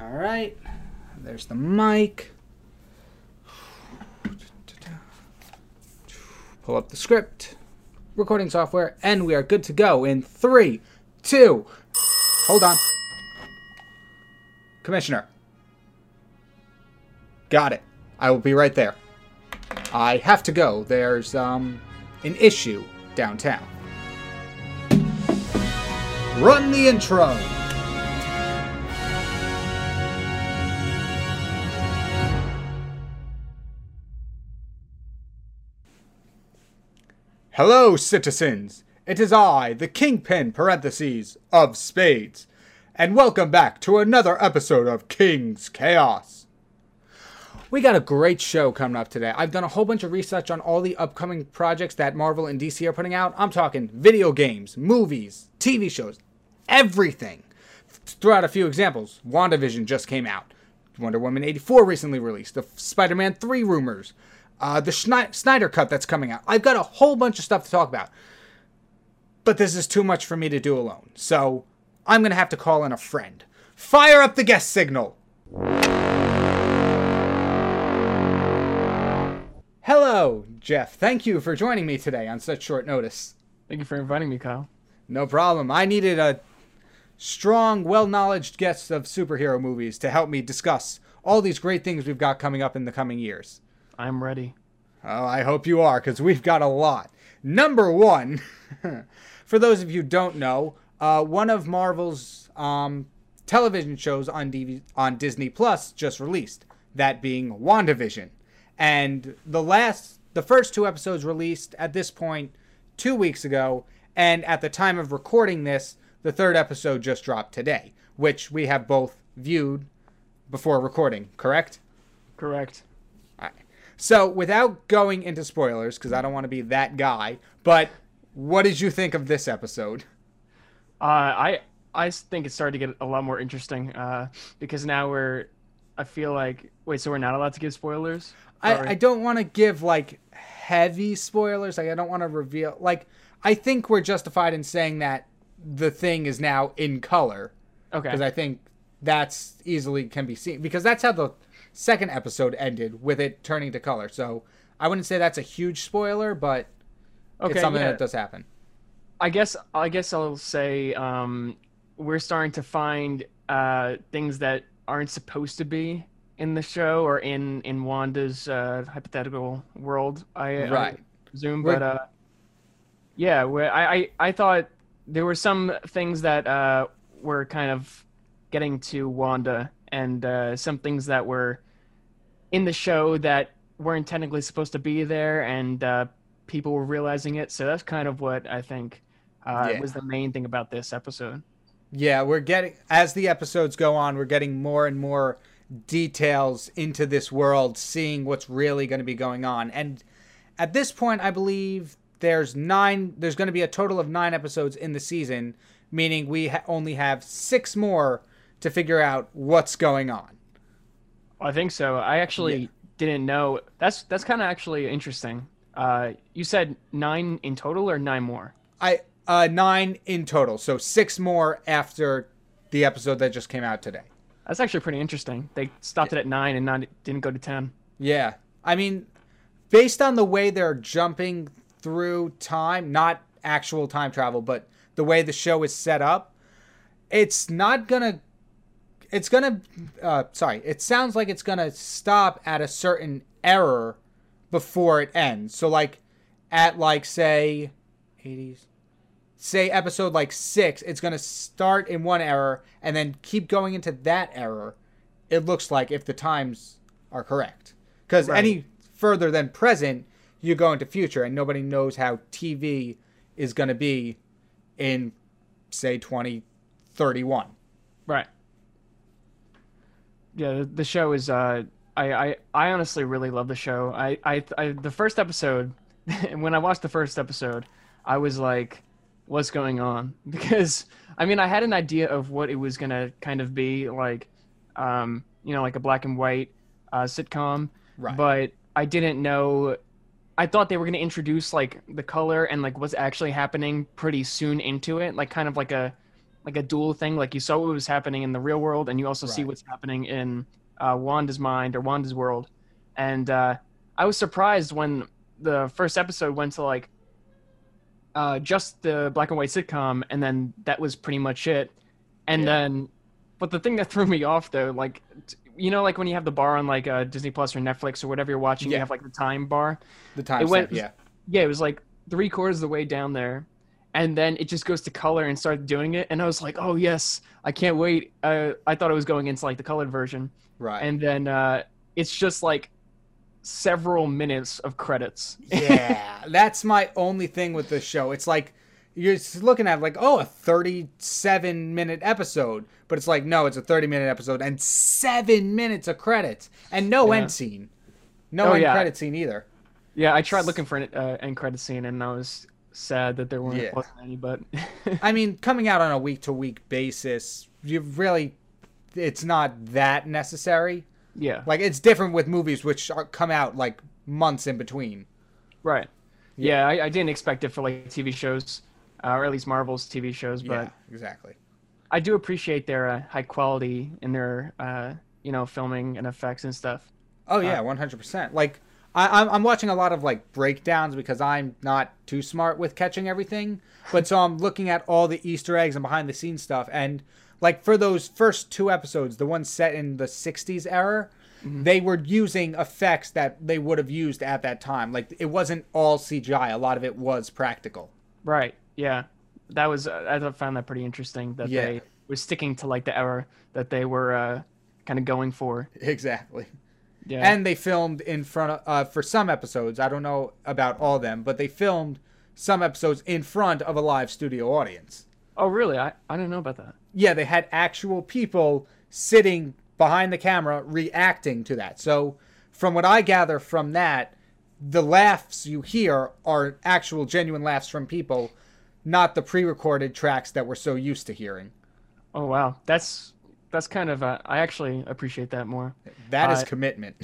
All right. There's the mic. Pull up the script, recording software, and we are good to go in three, two. Hold on. Commissioner. Got it. I will be right there. I have to go. There's um an issue downtown. Run the intro. Hello, citizens. It is I, the Kingpin parentheses of Spades, and welcome back to another episode of King's Chaos. We got a great show coming up today. I've done a whole bunch of research on all the upcoming projects that Marvel and DC are putting out. I'm talking video games, movies, TV shows, everything. Throw out a few examples. WandaVision just came out. Wonder Woman 84 recently released. The Spider Man 3 rumors. Uh, the Schne- Snyder Cut that's coming out. I've got a whole bunch of stuff to talk about. But this is too much for me to do alone. So I'm going to have to call in a friend. Fire up the guest signal. Hello, Jeff. Thank you for joining me today on such short notice. Thank you for inviting me, Kyle. No problem. I needed a strong, well knowledge guest of superhero movies to help me discuss all these great things we've got coming up in the coming years. I'm ready. Oh, I hope you are, because we've got a lot. Number one, for those of you who don't know, uh, one of Marvel's um, television shows on DV- on Disney Plus just released. That being WandaVision, and the last, the first two episodes released at this point two weeks ago, and at the time of recording this, the third episode just dropped today, which we have both viewed before recording. Correct? Correct. So, without going into spoilers, because I don't want to be that guy, but what did you think of this episode? Uh, I I think it started to get a lot more interesting uh, because now we're. I feel like wait, so we're not allowed to give spoilers? I, I don't want to give like heavy spoilers. Like I don't want to reveal. Like I think we're justified in saying that the thing is now in color okay. because I think that's easily can be seen because that's how the second episode ended with it turning to color. So I wouldn't say that's a huge spoiler, but okay, it's something yeah. that does happen. I guess I guess I'll say um, we're starting to find uh, things that aren't supposed to be in the show or in in Wanda's uh, hypothetical world. I, I presume, We're- but uh, yeah, I, I I thought there were some things that uh, were kind of getting to Wanda, and uh, some things that were in the show that weren't technically supposed to be there, and uh, people were realizing it. So that's kind of what I think uh, Yeah. was the main thing about this episode. Yeah, we're getting as the episodes go on, we're getting more and more details into this world, seeing what's really going to be going on. And at this point, I believe there's nine. There's going to be a total of nine episodes in the season, meaning we ha- only have six more to figure out what's going on. I think so. I actually Yeah. didn't know. That's that's kind of actually interesting. Uh, you said nine in total or nine more? I uh nine in total, so six more after the episode that just came out today. That's actually pretty interesting. They stopped it at nine and not didn't go to ten. Yeah. I mean, based on the way they're jumping through time, not actual time travel, but the way the show is set up, it's not gonna. It's gonna. Uh, sorry. It sounds like it's gonna stop at a certain error before it ends. So, like, at like say, 80s. Say episode like six, it's gonna start in one error and then keep going into that error. It looks like if the times are correct, because Right. any further than present, you go into future, and nobody knows how TV is gonna be in say 2031. Right. Yeah, the, show is. Uh, I, I I honestly really love the show. I I, I the first episode, when I watched the first episode, I was like, "What's going on?" Because I mean, I had an idea of what it was gonna kind of be like, um, you know, like a black and white uh, sitcom. Right. But I didn't know. I thought they were gonna introduce like the color and like what's actually happening pretty soon into it, like kind of like a like a dual thing. Like you saw what was happening in the real world, and you also see what's happening in uh, Wanda's mind or Wanda's world. And uh, I was surprised when the first episode went to like uh, just the black and white sitcom, and then that was pretty much it. And Yeah. then, but the thing that threw me off though, like t- you know, like when you have the bar on like uh, Disney Plus or Netflix or whatever you're watching, Yeah. you have like the time bar. The time It went- yeah. Yeah, it was like three quarters of the way down there, and then it just goes to color and started doing it, and I was like, oh yes, I can't wait. Uh, I thought it was going into like the colored version, Right. and then uh, it's just like several minutes of credits. yeah, that's my only thing with this show. It's like you're just looking at like, oh, a 37 minute episode, but it's like no, it's a 30 minute episode and seven minutes of credits and no Yeah. end scene, no Oh, end yeah. credit scene either. Yeah, I tried looking for an uh, end credit scene, and I was sad that there weren't Yeah. wasn't any. But I mean, coming out on a week to week basis, you really, it's not that necessary. yeah, Like it's different with movies which are, come out like months in between. right. Yeah, I, I didn't expect it for like TV shows, uh, or at least Marvel's TV shows, but. yeah, exactly. I do appreciate their uh, high quality in their uh, you know filming and effects and stuff. Oh yeah, one hundred percent. Like I, I'm, I'm watching a lot of like breakdowns because I'm not too smart with catching everything. But so I'm looking at all the Easter eggs and behind the scenes stuff, and like for those first two episodes, the ones set in the '60s era, they were using effects that they would have used at that time. Like it wasn't all CGI; a lot of it was practical. Right. Yeah. That was uh, I found that pretty interesting that Yeah. they were sticking to like the era that they were uh, kind of going for. Exactly. Yeah. And they filmed in front of uh, for some episodes. I don't know about all of them, but they filmed some episodes in front of a live studio audience. oh really? I I didn't know about that. yeah, they had actual people sitting behind the camera reacting to that. So, from what I gather from that, the laughs you hear are actual genuine laughs from people, not the pre-recorded tracks that we're so used to hearing. Oh wow. That's that's kind of uh, I actually appreciate that more. That is Uh, commitment.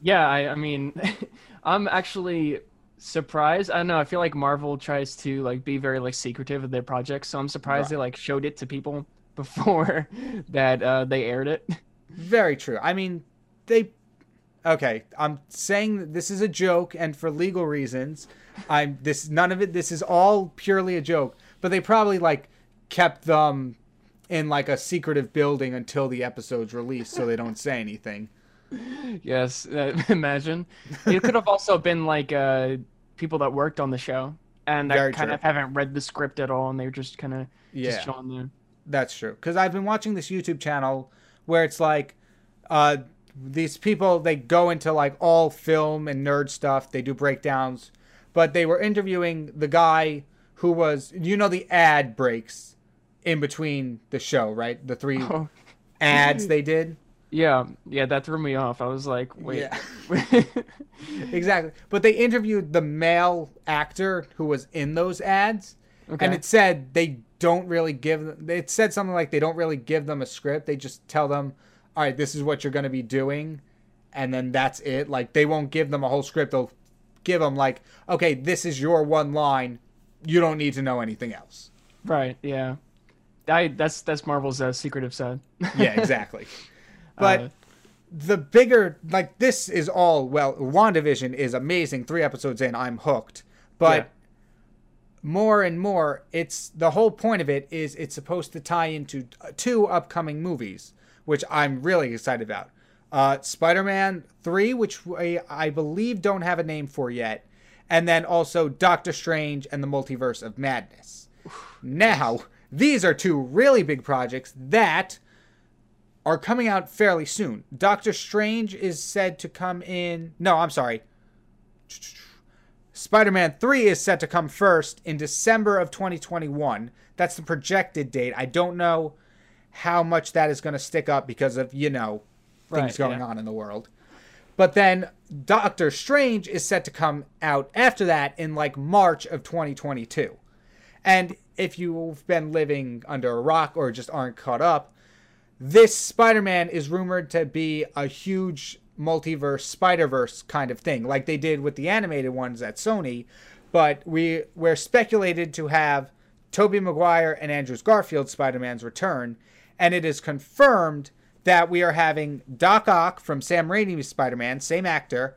Yeah. I I mean, I'm actually surprised. I don't know. I feel like Marvel tries to like be very like secretive of their projects, so I'm surprised Right. they like showed it to people before that uh, they aired it. Very true. I mean, they Okay, I'm saying that this is a joke and for legal reasons. I'm this none of it this is all purely a joke, but they probably like kept them in like a secretive building until the episode's released so they don't say anything. Yes, uh, imagine. It could have also been like uh, people that worked on the show and Very that kind true. of haven't read the script at all, and they're just kind of Yeah. just there. That's true. Because I've been watching this YouTube channel where it's like, uh, these people they go into like all film and nerd stuff. They do breakdowns, but they were interviewing the guy who was, you know, the ad breaks in between the show, right? The three Oh, ads they did. yeah, yeah, that threw me off. I was like, wait. Yeah. Exactly. But they interviewed the male actor who was in those ads. Okay. And it said they don't really give them, it said something like they don't really give them a script. They just tell them, all right, this is what you're going to be doing. And then that's it. Like they won't give them a whole script. They'll give them, like, okay, this is your one line. You don't need to know anything else. right, yeah. I, that's that's Marvel's uh, secretive side. Yeah, exactly. but Uh, the bigger like this is all well WandaVision is amazing. 3 episodes in I'm hooked. But Yeah. more and more it's the whole point of it is it's supposed to tie into uh, two upcoming movies, which I'm really excited about. Uh Spider-Man 3, which I, I believe don't have a name for yet, and then also Doctor Strange and the Multiverse of Madness. Now, these are two really big projects that are coming out fairly soon. Doctor Strange is said to come in. No, I'm sorry. Spider Man 3 is set to come first in December of 2021. That's the projected date. I don't know how much that is going to stick up because of, you know, things Right, going yeah. on in the world. But then Doctor Strange is set to come out after that in like March of 2022. And if you've been living under a rock or just aren't caught up, this Spider-Man is rumored to be a huge multiverse Spider-Verse kind of thing, like they did with the animated ones at Sony. But we we're speculated to have Tobey Maguire and Andrews Garfield Spider Man's return, and it is confirmed that we are having Doc Ock from Sam Raimi's Spider Man, same actor,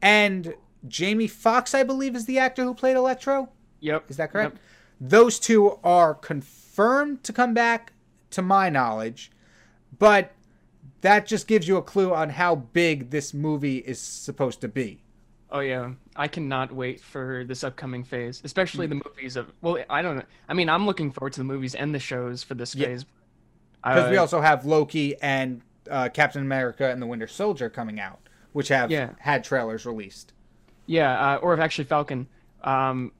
and Jamie Foxx, I believe, is the actor who played Electro. Yep. Is that correct? Yep. Those two are confirmed to come back, to my knowledge, but that just gives you a clue on how big this movie is supposed to be. Oh yeah, I cannot wait for this upcoming phase, especially the movies of. Well, I don't know. I mean, I'm looking forward to the movies and the shows for this phase. Because we Uh, also have Loki and uh, Captain America and the Winter Soldier coming out, which have Yeah. had trailers released. Yeah, uh, or if actually Falcon, um,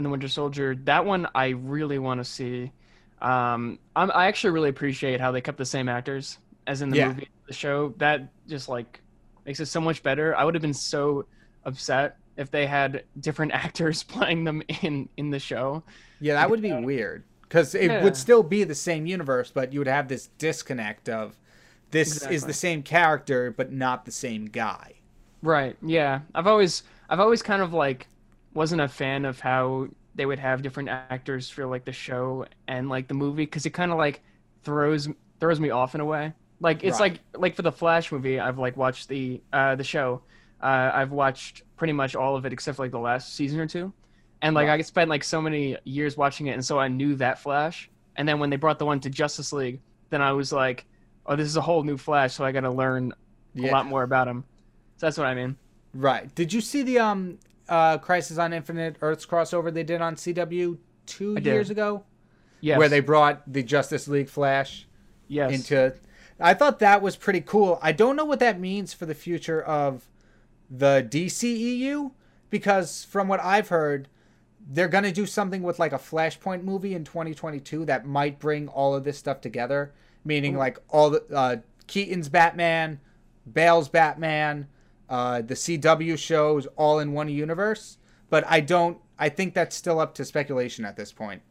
and the Winter Soldier. That one I really want to see. Um, I'm, I actually really appreciate how they kept the same actors as in the Yeah. movie, the show. That just like makes it so much better. I would have been so upset if they had different actors playing them in in the show. Yeah, that would be weird because it Yeah. would still be the same universe, but you would have this disconnect of this is the same character but not the same guy. Right. Yeah. I've always I've always kind of like wasn't a fan of how they would have different actors for like the show and like the movie because it kind of like throws throws me off in a way. Like it's Right. like like for the Flash movie, I've like watched the uh the show. Uh, I've watched pretty much all of it except for like the last season or two, and like I spent like so many years watching it, and so I knew that Flash. And then when they brought the one to Justice League, then I was like, oh, this is a whole new Flash, so I got to learn Yeah. a lot more about him. So that's what I mean. Right. Did you see the um uh Crisis on Infinite Earths crossover they did on CW two I did. years ago? Yes. Where they brought the Justice League Flash yes. into I thought that was pretty cool. I don't know what that means for the future of the DCEU because from what I've heard they're going to do something with like a Flashpoint movie in 2022 that might bring all of this stuff together, meaning like all the uh Keaton's Batman, Bale's Batman, uh the CW shows all in one universe, but I don't I think that's still up to speculation at this point.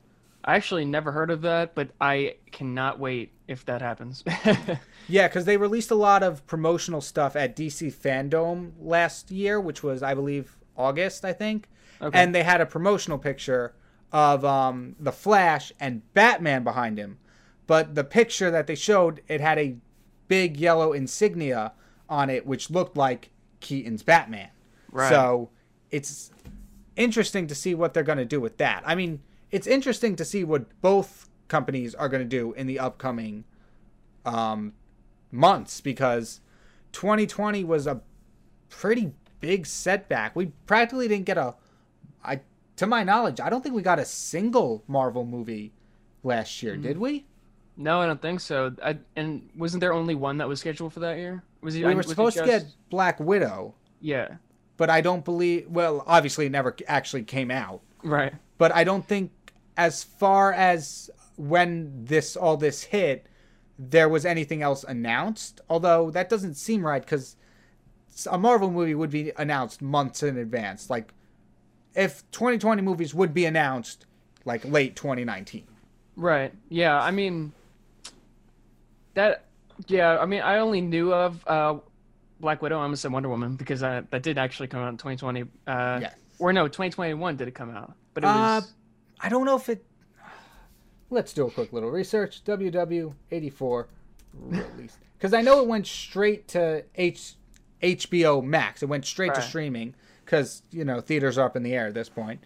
I actually never heard of that, but I cannot wait if that happens. Yeah, because they released a lot of promotional stuff at DC Fandom last year, which was, I believe, August, I think. Okay. And they had a promotional picture of um, the Flash and Batman behind him. But the picture that they showed, it had a big yellow insignia on it, which looked like Keaton's Batman. Right. So it's interesting to see what they're going to do with that. I mean, it's interesting to see what both companies are going to do in the upcoming um, months because 2020 was a pretty big setback. We practically didn't get a, I to my knowledge, I don't think we got a single Marvel movie last year, did we? no, I don't think so. I, and wasn't there only one that was scheduled for that year? Was it? We were supposed to get Black Widow, Yeah. but I don't believe. Well, obviously, it never actually came out. Right. but I don't think as far as when this all this hit, there was anything else announced. Although that doesn't seem right because a Marvel movie would be announced months in advance. Like if 2020 movies would be announced like late 2019. Right. Yeah. I mean, that. Yeah. I mean, I only knew of uh, Black Widow. I almost said Wonder Woman because uh, that did actually come out in 2020. Uh, Yes. Or no, 2021 did it come out? But it Uh, was. I don't know if it. Let's do a quick little research. WW84 release because I know it went straight to H HBO Max. It went straight to streaming because you know theaters are up in the air at this point.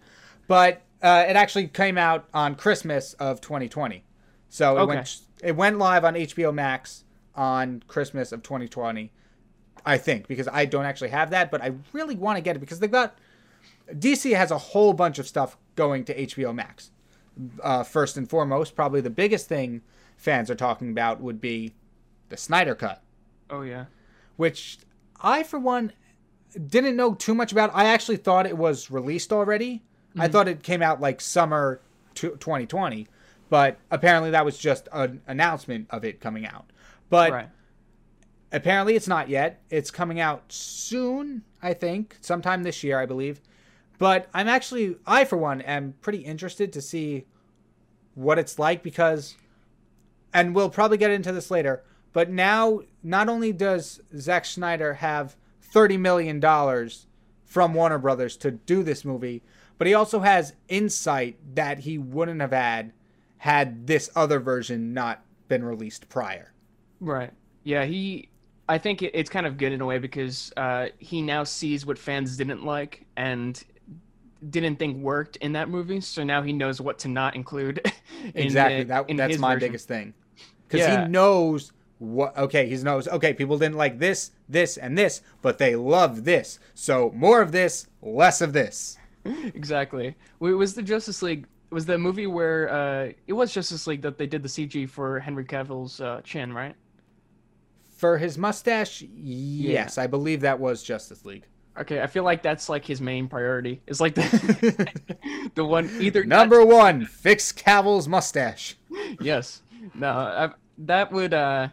But uh, it actually came out on Christmas of 2020, so it Okay. went it went live on HBO Max on Christmas of 2020. I think because I don't actually have that, but I really want to get it because they've got DC has a whole bunch of stuff going to HBO Max. Uh, first and foremost, probably the biggest thing fans are talking about would be the Snyder Cut, oh yeah. which I, for one, didn't know too much about. I actually thought it was released already. I thought it came out like summer to 2020, but apparently that was just an announcement of it coming out. But right. apparently it's not yet. It's coming out soon, I think, sometime this year, I believe. But I'm actually, I for one, am pretty interested to see what it's like because, and we'll probably get into this later. But now, not only does Zack Snyder have thirty million dollars from Warner Brothers to do this movie, but he also has insight that he wouldn't have had had this other version not been released prior. Right. Yeah, he. I think it, it's kind of good in a way because uh, he now sees what fans didn't like and didn't think worked in that movie. So now he knows what to not include. in exactly. the- that in that's my version. biggest thing. Because Yeah. he knows what. Okay, he knows. Okay, people didn't like this, this, and this, but they love this. So more of this, less of this. Exactly. Wait, was the Justice League? Was the movie where uh, it was Justice League that they did the CG for Henry Cavill's uh, chin, right? For his mustache, yes, I believe that was Justice League. Okay, I feel like that's like his main priority. It's like the the one either Number one, fix Cavill's mustache. yes. No, I, that would. Uh,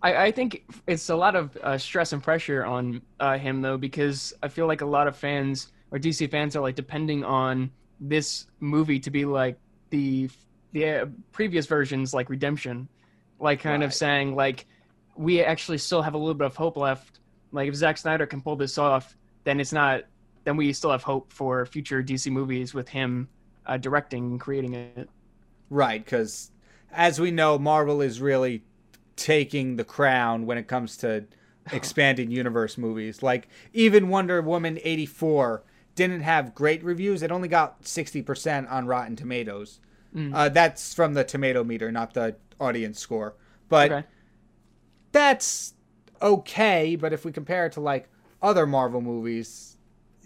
I I think it's a lot of uh, stress and pressure on uh, him though, because I feel like a lot of fans or DC fans are like depending on this movie to be like the the uh, previous versions, like Redemption, like kind of saying like we actually still have a little bit of hope left. Like if Zack Snyder can pull this off, then it's not. Then we still have hope for future DC movies with him uh, directing and creating it. Right, because as we know, Marvel is really taking the crown when it comes to expanding universe movies. Like even Wonder Woman 84 didn't have great reviews. It only got 60% on Rotten Tomatoes. Mm. Uh, that's from the tomato meter, not the audience score. But Okay. That's okay. But if we compare it to like other Marvel movies,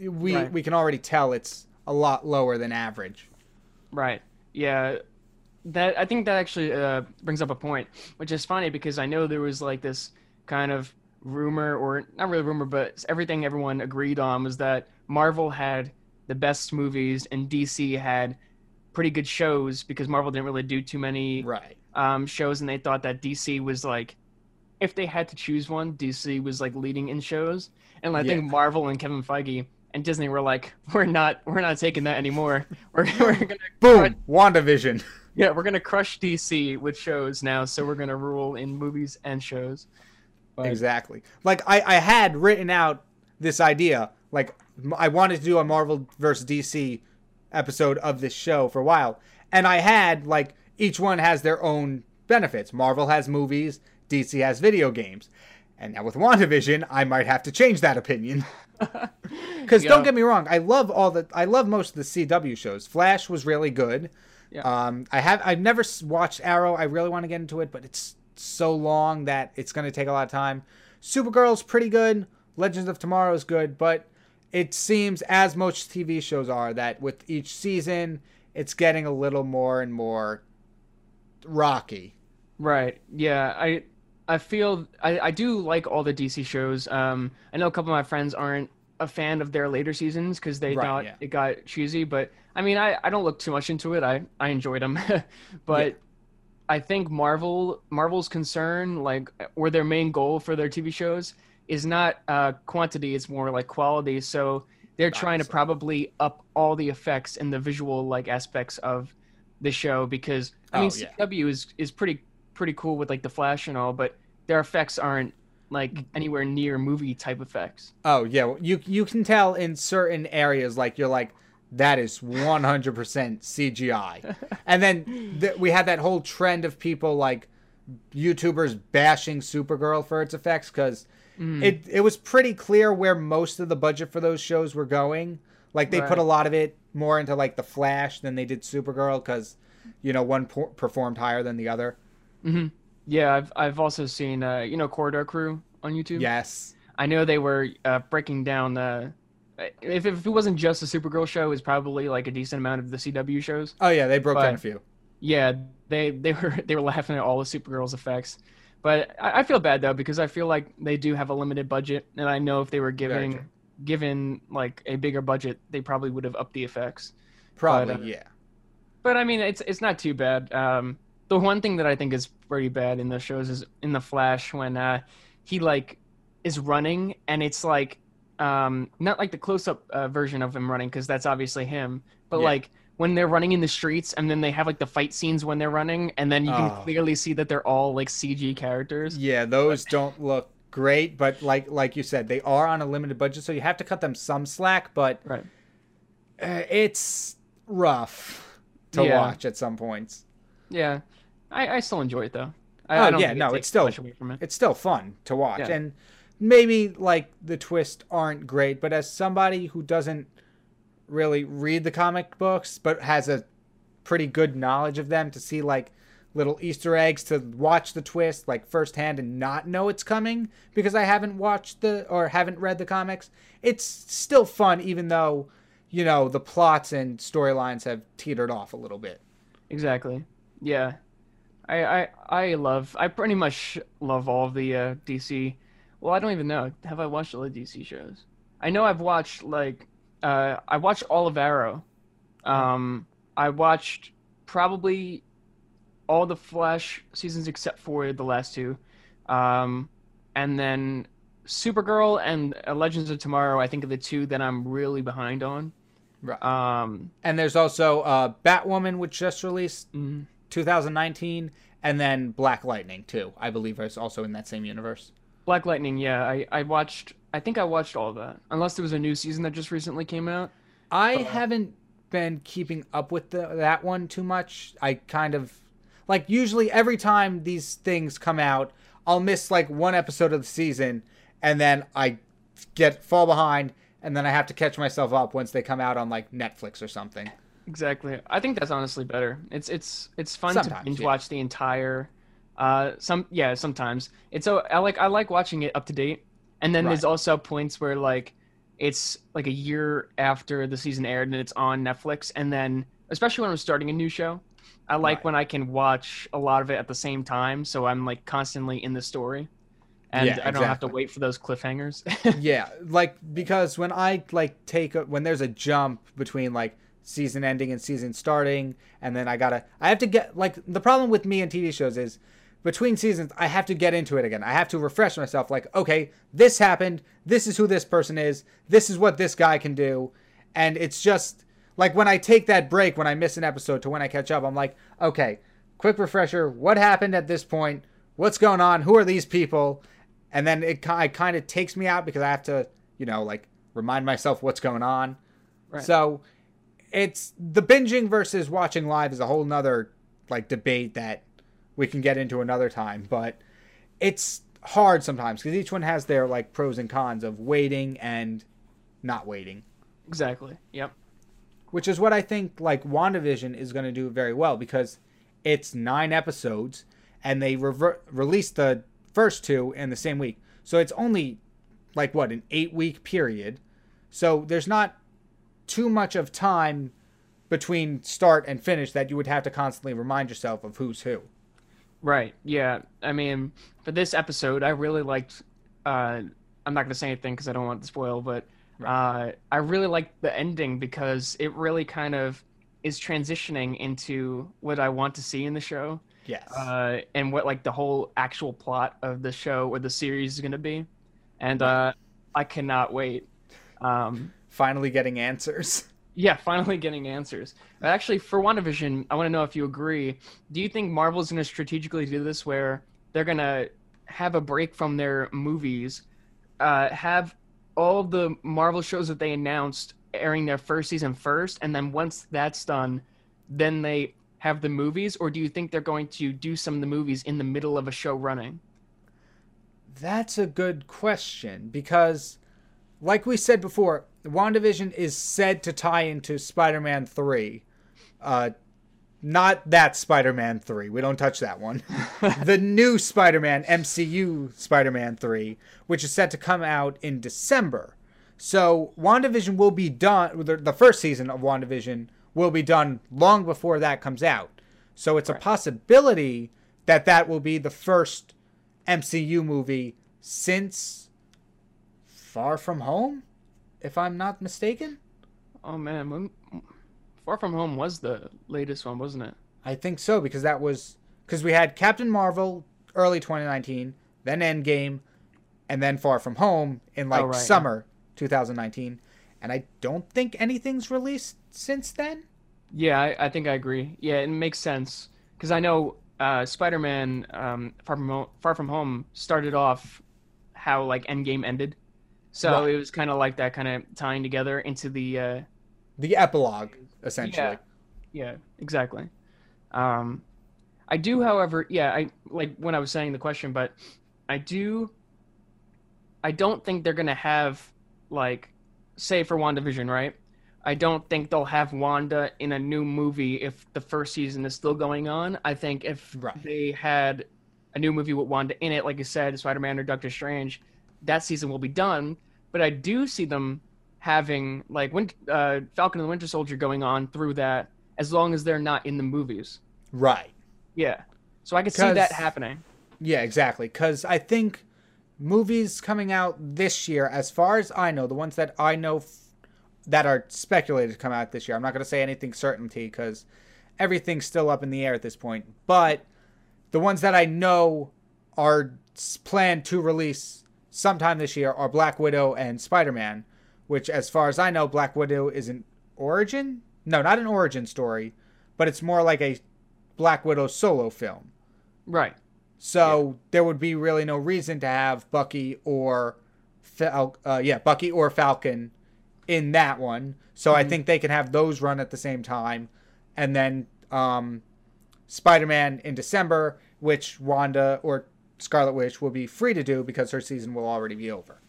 we Right. we can already tell it's a lot lower than average. Right. Yeah. That I think that actually uh, brings up a point, which is funny because I know there was like this kind of rumor, or not really rumor, but everything everyone agreed on was that Marvel had the best movies and DC had pretty good shows because Marvel didn't really do too many Right. um, shows, and they thought that DC was like, if they had to choose one, DC was like leading in shows, and I think Marvel and Kevin Feige and Disney were like, we're not, we're not taking that anymore. We're, we're gonna Boom. WandaVision. yeah, we're gonna crush DC with shows now, so we're gonna rule in movies and shows. But- Exactly. Like I, I had written out this idea. Like I wanted to do a Marvel versus DC episode of this show for a while, and I had like each one has their own benefits. Marvel has movies, DC has video games, and now with WandaVision, I might have to change that opinion. Because Yeah. don't get me wrong, I love all the I love most of the CW shows. Flash was really good. Yeah. Um, I have I've never watched Arrow. I really want to get into it, but it's so long that it's going to take a lot of time. Supergirl's pretty good. Legends of Tomorrow is good, but it seems as most TV shows are that with each season, it's getting a little more and more rocky. Right. Yeah. I I feel I, I do like all the DC shows. Um, I know a couple of my friends aren't a fan of their later seasons because they Right, thought yeah. it got cheesy. But I mean, I, I don't look too much into it. I I enjoyed them, but Yeah. I think Marvel Marvel's concern, like, or their main goal for their TV shows, is not uh, quantity. It's more like quality. So they're trying to Obviously. probably up all the effects and the visual like aspects of the show because I mean Oh, yeah. CW is is pretty pretty cool with like the Flash and all, but their effects aren't like anywhere near movie type effects. Oh yeah, you you can tell in certain areas like you're like that is 100% CGI. and then th- we had that whole trend of people like YouTubers bashing Supergirl for its effects cuz Mm. it it was pretty clear where most of the budget for those shows were going. Like they put a lot of it more into like the Flash than they did Supergirl cuz you know one por- performed higher than the other. Hmm Yeah, I've I've also seen uh, you know Corridor Crew on YouTube. Yes. I know they were uh, breaking down uh, if if it wasn't just a Supergirl show, it was probably like a decent amount of the CW shows. Oh yeah, they broke down a few. Yeah, they they were they were laughing at all the Supergirl's effects. But I, I feel bad though because I feel like they do have a limited budget, and I know if they were giving given like a bigger budget, they probably would have upped the effects. Probably, uh, yeah. But I mean, it's it's not too bad. Um, the one thing that I think is pretty bad in the shows is in the Flash when uh, he like is running and it's like um, not like the close up uh, version of him running because that's obviously him, but Yeah. like when they're running in the streets and then they have like the fight scenes when they're running and then you can Oh. clearly see that they're all like CG characters. Yeah, those don't look great, but like like you said, they are on a limited budget, so you have to cut them some slack. But Right. Uh, it's rough to Yeah. watch at some points. Yeah, I, I still enjoy it though. I, Oh, I don't yeah, no, it's still- it. It's still fun to watch, Yeah. and maybe like the twists aren't great, but as somebody who doesn't really read the comic books but has a pretty good knowledge of them to see like little Easter eggs to watch the twist like firsthand and not know it's coming because I haven't watched the or haven't read the comics. It's still fun even though, you know, the plots and storylines have teetered off a little bit. Exactly. Yeah. I, I I love I pretty much love all of the uh, DC. Well, I don't even know. Have I watched all the DC shows? I know I've watched like uh I watched all of Arrow. Um I watched probably all the Flash seasons except for the last two. Um and then Supergirl and uh, Legends of Tomorrow I think are the two that I'm really behind on. Right. Um And there's also uh Batwoman which just released mm, 2019 and then Black Lightning too. I believe is also in that same universe. Black Lightning, yeah, I, I watched. I think I watched all of that, unless there was a new season that just recently came out. I uh, haven't been keeping up with the, that one too much. I kind of like usually every time these things come out, I'll miss like one episode of the season and then I get fall behind and then I have to catch myself up once they come out on like Netflix or something. Exactly. I think that's honestly better. It's it's it's fun Sometimes, to binge yeah. watch the entire. Uh, some yeah, sometimes it's so I like I like watching it up to date, and then there's also points where like it's like a year after the season aired and it's on Netflix, and then especially when I'm starting a new show, I like Right. when I can watch a lot of it at the same time, so I'm like constantly in the story, and Yeah, I don't have to wait for those cliffhangers. yeah, like because when I like take a, when there's a jump between like season ending and season starting, and then I gotta I have to get like the problem with me and TV shows is between seasons I have to get into it again. I have to refresh myself. Like okay, this happened. This is who this person is. This is what this guy can do, and it's just like when I take that break when I miss an episode to when I catch up. I'm like okay, quick refresher. What happened at this point? What's going on? Who are these people? and then it, it kind of takes me out because I have to, you know, like remind myself what's going on. Right. So it's the binging versus watching live is a whole nother like debate that we can get into another time, but it's hard sometimes because each one has their like pros and cons of waiting and not waiting, exactly. Yep. which is what I think like WandaVision is going to do very well because it's nine episodes and they rever- released the first two in the same week. So it's only like what, an eight week period. So there's not too much of time between start and finish that you would have to constantly remind yourself of who's who. Right. Yeah. I mean, for this episode, I really liked. Uh, I'm not gonna say anything because I don't want to spoil, but uh, I really liked the ending because it really kind of is transitioning into what I want to see in the show, Yes. uh, and what like the whole actual plot of the show or the series is gonna be, and uh, I cannot wait. Um, Finally getting answers. yeah, finally getting answers. Actually, for WandaVision, I want to know if you agree. Do you think Marvel's going to strategically do this where they're going to have a break from their movies, uh, have all the Marvel shows that they announced airing their first season first, and then once that's done, then they have the movies? Or do you think they're going to do some of the movies in the middle of a show running? That's a good question because, like we said before, WandaVision is said to tie into Spider Man 3. Uh, not that Spider Man 3. We don't touch that one. the new Spider Man, MCU Spider Man 3, which is set to come out in December. So, WandaVision will be done, the, the first season of WandaVision will be done long before that comes out. So, it's a possibility that that will be the first MCU movie since Far From Home, if I'm not mistaken. Oh man, when, Far From Home was the latest one, wasn't it? I think so because that was because we had Captain Marvel early 2019, then Endgame, and then Far From Home in like Oh, right, summer 2019, and I don't think anything's released since then. Yeah, I, I think I agree. Yeah, it makes sense because I know uh, Spider-Man um, Far from Home, Far from Home started off how like Endgame ended, so Right. it was kind of like that, kind of tying together into the uh, the epilogue essentially. Yeah, yeah, exactly. Um, I do, however, yeah, I like when I was saying the question, but I do. I don't think they're gonna have like, say for WandaVision, right? I don't think they'll have Wanda in a new movie if the first season is still going on. I think if Right. they had a new movie with Wanda in it, like you said, Spider Man or Doctor Strange, that season will be done. But I do see them having like Win- uh, Falcon and the Winter Soldier going on through that, as long as they're not in the movies. Right. Yeah, so I could see that happening. Yeah, exactly. Because I think movies coming out this year, as far as I know, the ones that I know f- that are speculated to come out this year, I'm not going to say anything certainty because everything's still up in the air at this point. But the ones that I know are planned to release sometime this year are Black Widow and Spider Man, which, as far as I know, Black Widow is an origin? No, not an origin story, but it's more like a Black Widow solo film. Right. So there would be really no reason to have Bucky or Fal- uh, yeah, Bucky or Falcon in that one. So I think they can have those run at the same time, and then um, Spider-Man in December, which Wanda or Scarlet Witch will be free to do because her season will already be over.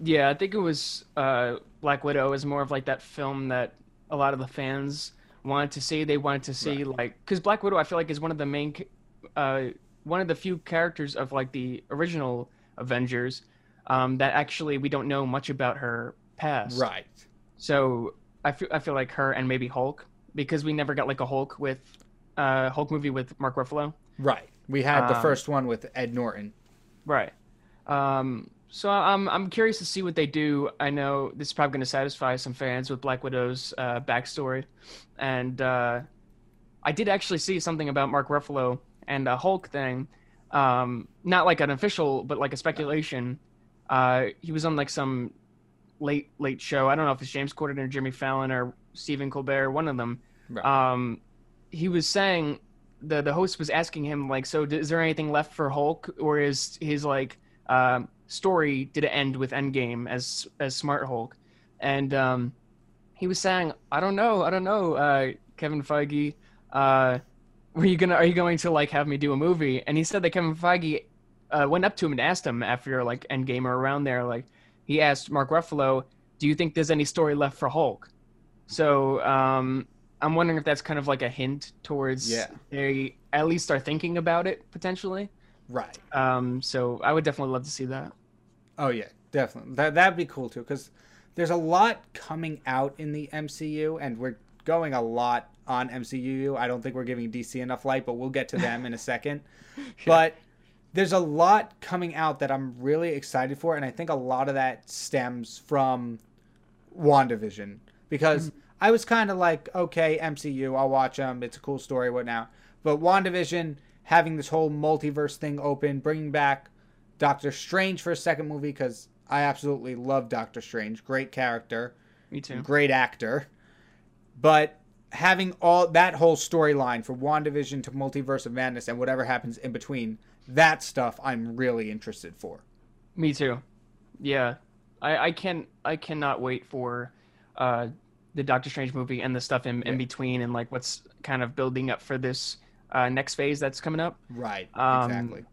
Yeah, I think it was uh, Black Widow is more of like that film that a lot of the fans wanted to see. They wanted to see like because Black Widow, I feel like is one of the main, uh, one of the few characters of like the original Avengers um, that actually we don't know much about her past. Right. So I feel I feel like her and maybe Hulk because we never got like a Hulk with uh, Hulk movie with Mark Ruffalo. Right. We had the Um, first one with Ed Norton. Right. Um, so I'm I'm curious to see what they do. I know this is probably going to satisfy some fans with Black Widow's uh, backstory, and uh, I did actually see something about Mark Ruffalo and a Hulk thing. Um, not like an official, but like a speculation. Uh, he was on like some late late show. I don't know if it's James Corden or Jimmy Fallon or Stephen Colbert, one of them. Right. Um, he was saying the the host was asking him like, so is there anything left for Hulk, or is his like um story did it end with Endgame as as Smart Hulk? And um, he was saying, I don't know, I don't know, uh, Kevin Feige. Uh, were you gonna are you going to like have me do a movie? And he said that Kevin Feige uh, went up to him and asked him after like Endgame or around there, like he asked Mark Ruffalo, "Do you think there's any story left for Hulk?" So um, I'm wondering if that's kind of like a hint towards Yeah. they at least are thinking about it potentially. Right. Um, so I would definitely love to see that. Oh yeah, definitely. That that'd be cool too, because there's a lot coming out in the MCU, and we're going a lot on MCU. I don't think we're giving DC enough light, but we'll get to them in a second. But there's a lot coming out that I'm really excited for, and I think a lot of that stems from WandaVision because I was kind of like, okay, MCU, I'll watch them. It's a cool story, what now? But WandaVision having this whole multiverse thing open, bringing back Doctor Strange for a second movie because I absolutely love Doctor Strange. Great character, Me too. great actor. But having all that whole storyline for WandaVision to Multiverse of Madness and whatever happens in between, that stuff I'm really interested for. Me too. Yeah, I I can I cannot wait for uh the Doctor Strange movie and the stuff in, in between and like what's kind of building up for this uh, next phase that's coming up. Right. Um, exactly.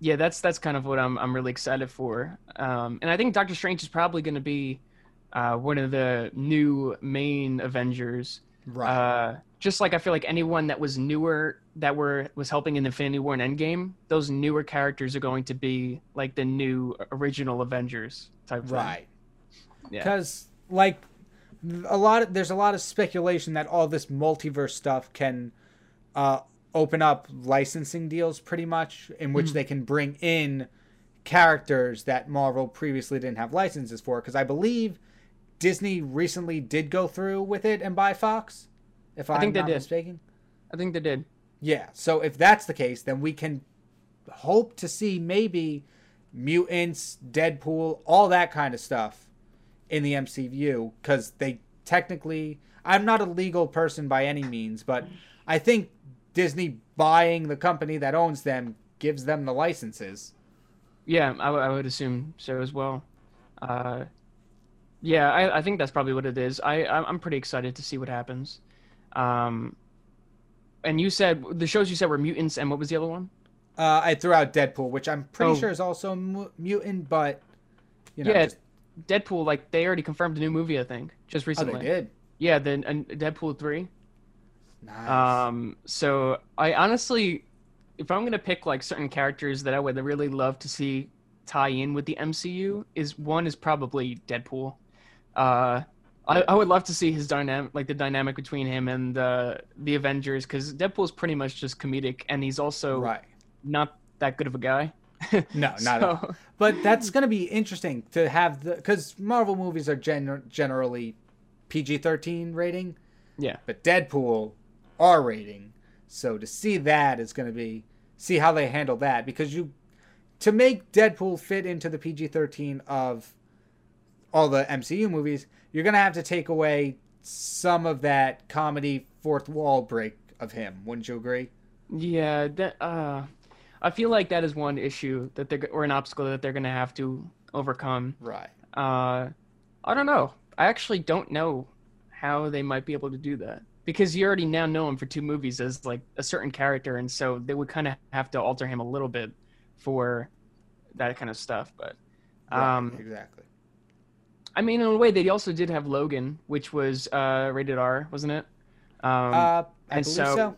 yeah, that's that's kind of what I'm I'm really excited for. Um, and I think Doctor Strange is probably going to be uh, one of the new main Avengers. Right. Uh, just like I feel like anyone that was newer that were was helping in Infinity War and Endgame, those newer characters are going to be like the new original Avengers type. thing. right. Yeah. Because like a lot of there's a lot of speculation that all this multiverse stuff can uh, open up licensing deals pretty much in which they can bring in characters that Marvel previously didn't have licenses for because I believe Disney recently did go through with it and buy Fox if I'm think they not did. mistaken. I think they did. Yeah, so if that's the case, then we can hope to see maybe mutants, Deadpool, all that kind of stuff in the MCU because they technically. I'm not a legal person by any means, but I think Disney buying the company that owns them gives them the licenses. Yeah, I, w- I would assume so as well. Uh, Yeah, I, I think that's probably what it is. I I'm pretty excited to see what happens. Um, and you said the shows you said were mutants, and what was the other one? Uh, I threw out Deadpool, which I'm pretty Oh. sure is also mu- mutant, but you know, yeah, just, Deadpool. Like they already confirmed a new movie, I think, just recently. oh, they did. Yeah, then and Deadpool three. Nice. Um, so I honestly, if I'm gonna pick like certain characters that I would really love to see tie in with the MCU, is one is probably Deadpool. Uh, I, I would love to see his dynamic, like the dynamic between him and uh, the Avengers, because Deadpool's pretty much just comedic, and he's also right. not that good of a guy. No, not at all. So- But that's going to be interesting to have the because Marvel movies are gen- generally PG-13 rating, Yeah, but Deadpool R rating. So to see that is going to be see how they handle that because you to make Deadpool fit into the PG-13 of all the MCU movies, you're going to have to take away some of that comedy fourth wall break of him. Wouldn't you agree? yeah. That, uh, I feel like that is one issue that they're or an obstacle that they're gonna have to overcome. Right. Uh, I don't know. I actually don't know how they might be able to do that because you already now know him for two movies as like a certain character, and so they would kind of have to alter him a little bit for that kind of stuff. But Right, um, exactly. I mean, in a way, they also did have Logan, which was uh, rated R, wasn't it? Um, uh, I and believe so- so.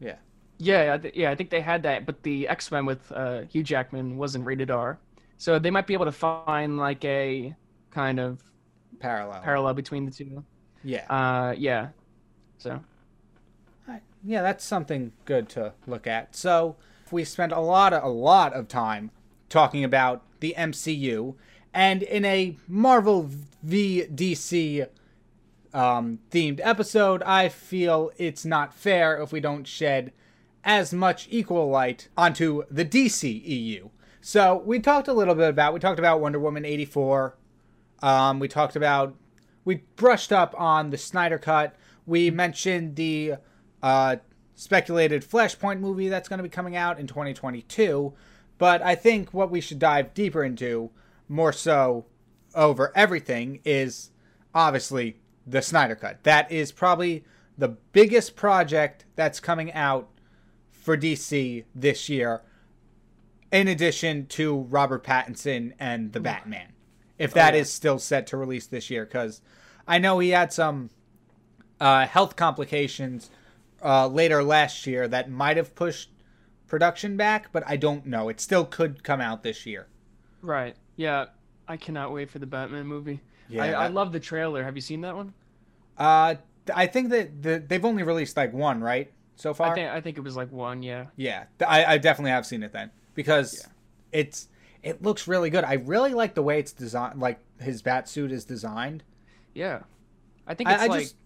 Yeah. Yeah, I th- yeah, I think they had that, but the X Men with uh, Hugh Jackman wasn't rated R, so they might be able to find like a kind of Parallel. parallel between the two. Yeah. Uh, yeah. So Alright. Yeah, that's something good to look at. So we spent a lot of, a lot of time talking about the MCU, and in a Marvel v DC um, themed episode, I feel it's not fair if we don't shed as much equal light onto the DC EU. So we talked a little bit about we talked about Wonder Woman eighty four. Um, we talked about we brushed up on the Snyder Cut. We mentioned the uh, speculated Flashpoint movie that's going to be coming out in 2022. But I think what we should dive deeper into, more so over everything, is obviously the Snyder Cut. That is probably the biggest project that's coming out for DC this year, in addition to Robert Pattinson and the Batman. If that is yeah. still set to release this year, because I know he had some uh, health complications uh, later last year that might have pushed production back, but I don't know. It still could come out this year. right, yeah, I cannot wait for the Batman movie. Yeah, I, I love the trailer. Have you seen that one? Uh, I think that the, they've only released like one, right? So far. I think I think it was like one. Yeah. Yeah, I, I definitely have seen it then because it's it looks really good. I really like the way it's designed, like his bat suit is designed. Yeah. I think I, it's I like just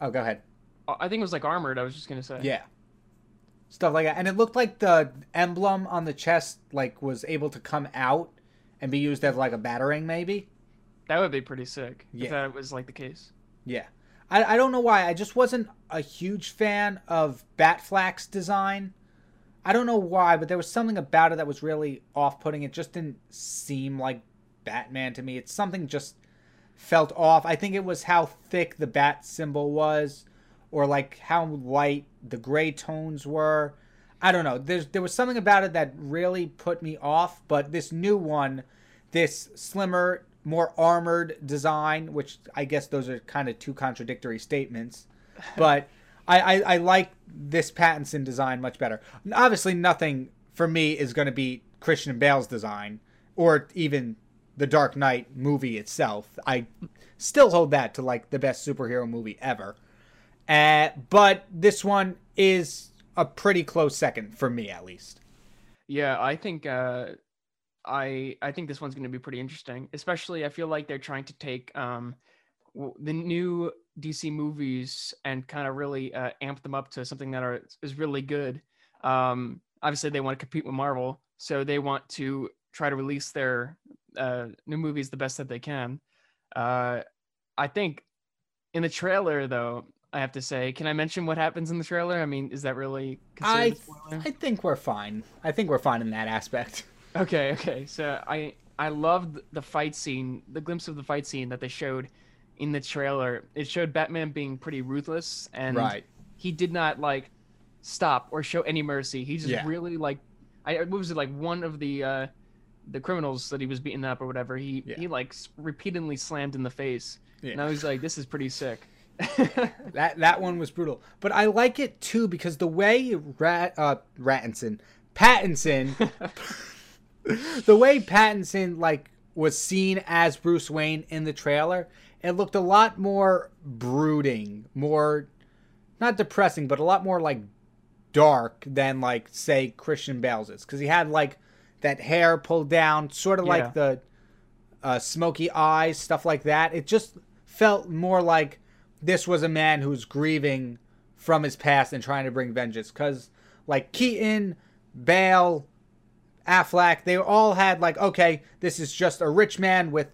oh, go ahead. I think it was like armored. I was just gonna say. Yeah, stuff like that, and it looked like the emblem on the chest like was able to come out and be used as like a battering, maybe. That would be pretty sick Yeah. if that was like the case. Yeah. I, I don't know why. I just wasn't a huge fan of Batfleck's design. I don't know why, but there was something about it that was really off putting. It just didn't seem like Batman to me. It's something just felt off. I think it was how thick the bat symbol was, or like how light the gray tones were. I don't know. There's there was something about it that really put me off, but this new one, this slimmer, more armored design, which I guess those are kind of two contradictory statements, but I, I, I like this Pattinson design much better. Obviously, nothing for me is going to be Christian Bale's design or even the Dark Knight movie itself. I still hold that to like the best superhero movie ever. Uh, but this one is a pretty close second for me, at least. Yeah, I think uh, I I think this one's going to be pretty interesting. Especially, I feel like they're trying to take um, w- the new DC movies and kind of really uh, amp them up to something that are is really good. Um, obviously, they want to compete with Marvel, so they want to try to release their uh, new movies the best that they can. Uh, I think in the trailer, though, I have to say, can I mention what happens in the trailer? I mean, is that really I? I think we're fine. I think we're fine in that aspect. Okay, okay. So I I loved the fight scene, the glimpse of the fight scene that they showed in the trailer. It showed Batman being pretty ruthless, and Right. he did not like stop or show any mercy. He just Yeah. really like, I what was it like one of the uh, the criminals that he was beating up or whatever. He Yeah. he like repeatedly slammed in the face, and I was like, this is pretty sick. That that one was brutal, but I like it too because the way Rat uh Rattinson Pattinson, the way Pattinson like was seen as Bruce Wayne in the trailer, it looked a lot more brooding, more not depressing, but a lot more like dark than like say Christian Bale's is because he had like that hair pulled down, sort of Yeah. like the uh, smoky eyes, stuff like that. It just felt more like this was a man who's grieving from his past and trying to bring vengeance. Because like Keaton, Bale, Affleck, they all had like, okay, this is just a rich man with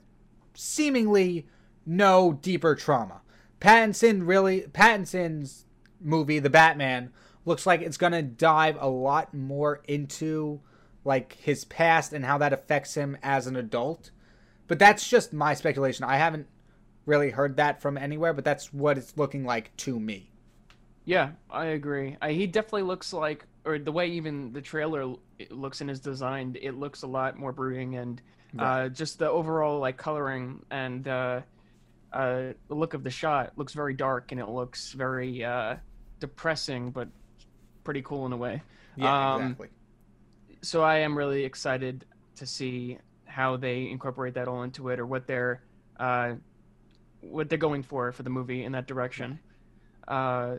seemingly no deeper trauma. Pattinson really, Pattinson's movie, The Batman, looks like it's gonna dive a lot more into like his past and how that affects him as an adult. But that's just my speculation. I haven't really heard that from anywhere, but that's what it's looking like to me. Yeah, I agree. I, he definitely looks like, or the way even the trailer looks and is designed, it looks a lot more brooding, and uh, just the overall like coloring and uh, uh, the look of the shot looks very dark and it looks very uh, depressing, but pretty cool in a way. Yeah, Um, exactly. So I am really excited to see how they incorporate that all into it, or what they're uh, what they're going for for the movie in that direction. Uh,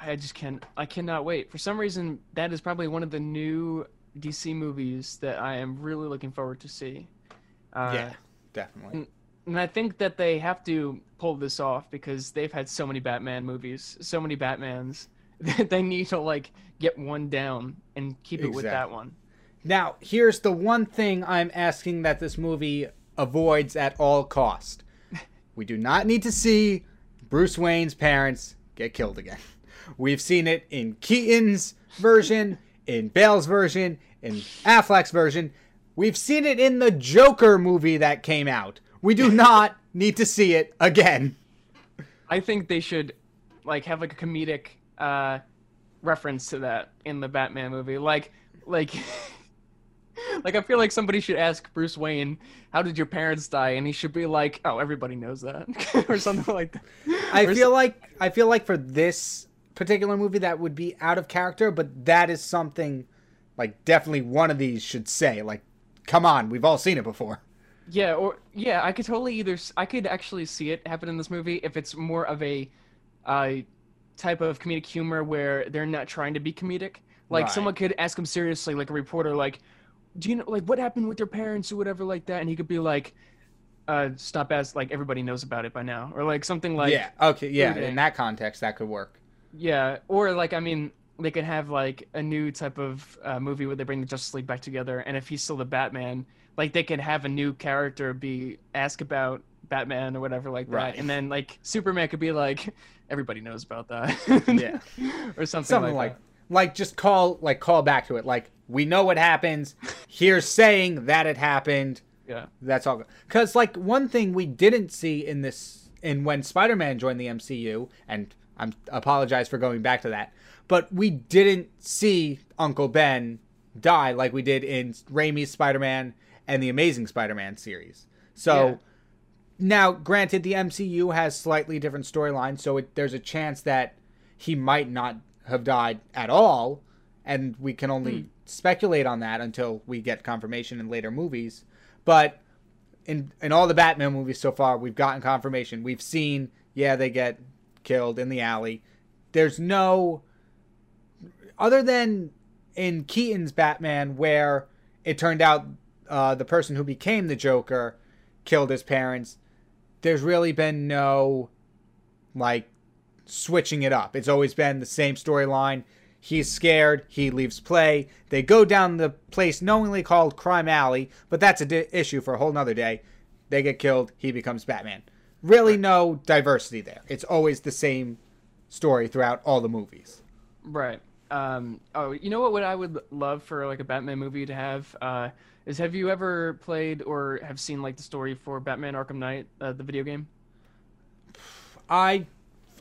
I just can't. I cannot wait. For some reason, that is probably one of the new DC movies that I am really looking forward to see. Uh, yeah, definitely. and I think that they have to pull this off because they've had so many Batman movies, so many Batmans. that they need to like get one down and keep it with that one. Now, here's the one thing I'm asking that this movie avoids at all cost. We do not need to see Bruce Wayne's parents get killed again. We've seen it in Keaton's version, in Bale's version, in Affleck's version. We've seen it in the Joker movie that came out. We do not need to see it again. I think they should like have like a comedic uh reference to that in the Batman movie. Like like like I feel like somebody should ask Bruce Wayne, "How did your parents die?" and he should be like, "Oh, everybody knows that." or something like that. I Or feel like I feel like for this particular movie that would be out of character, but that is something like definitely one of these should say like come on, we've all seen it before. Yeah, or yeah, I could totally either I could actually see it happen in this movie if it's more of a uh, type of comedic humor where they're not trying to be comedic. Like Right. someone could ask him seriously, like a reporter, like, "Do you know like what happened with your parents or whatever like that?" And he could be like, uh, "Stop as like everybody knows about it by now," or like something like yeah. Okay, yeah, in that context that could work. Yeah, or like I mean, they could have like a new type of uh, movie where they bring the Justice League back together, and if he's still the Batman, like they could have a new character be ask about Batman or whatever like that, Right. and then like Superman could be like, everybody knows about that, Yeah. or something, Something like, like like just call like call back to it like we know what happens. Here's saying that it happened. yeah, That's all. Because like one thing we didn't see in this, in when Spider-Man joined the MCU, and I'm apologize for going back to that, but we didn't see Uncle Ben die like we did in Raimi's Spider-Man and the Amazing Spider-Man series. So Yeah. now, granted, the MCU has slightly different storylines, so it, there's a chance that he might not have died at all, and we can only hmm. speculate on that until we get confirmation in later movies. But in in all the Batman movies so far, we've gotten confirmation. We've seen, yeah, they get killed in the alley. There's no other than in Keaton's Batman, where it turned out uh, the person who became the Joker killed his parents. There's really been no like switching it up. It's always been the same storyline. He's scared. He leaves play. They go down the place knowingly called Crime Alley, but that's a di- issue for a whole nother day. They get killed. He becomes Batman. Really, no diversity there. It's always the same story throughout all the movies. right. Um, oh, you know what? What I would love for like a Batman movie to have uh, is have you ever played or have seen like the story for Batman Arkham Knight, uh, the video game? I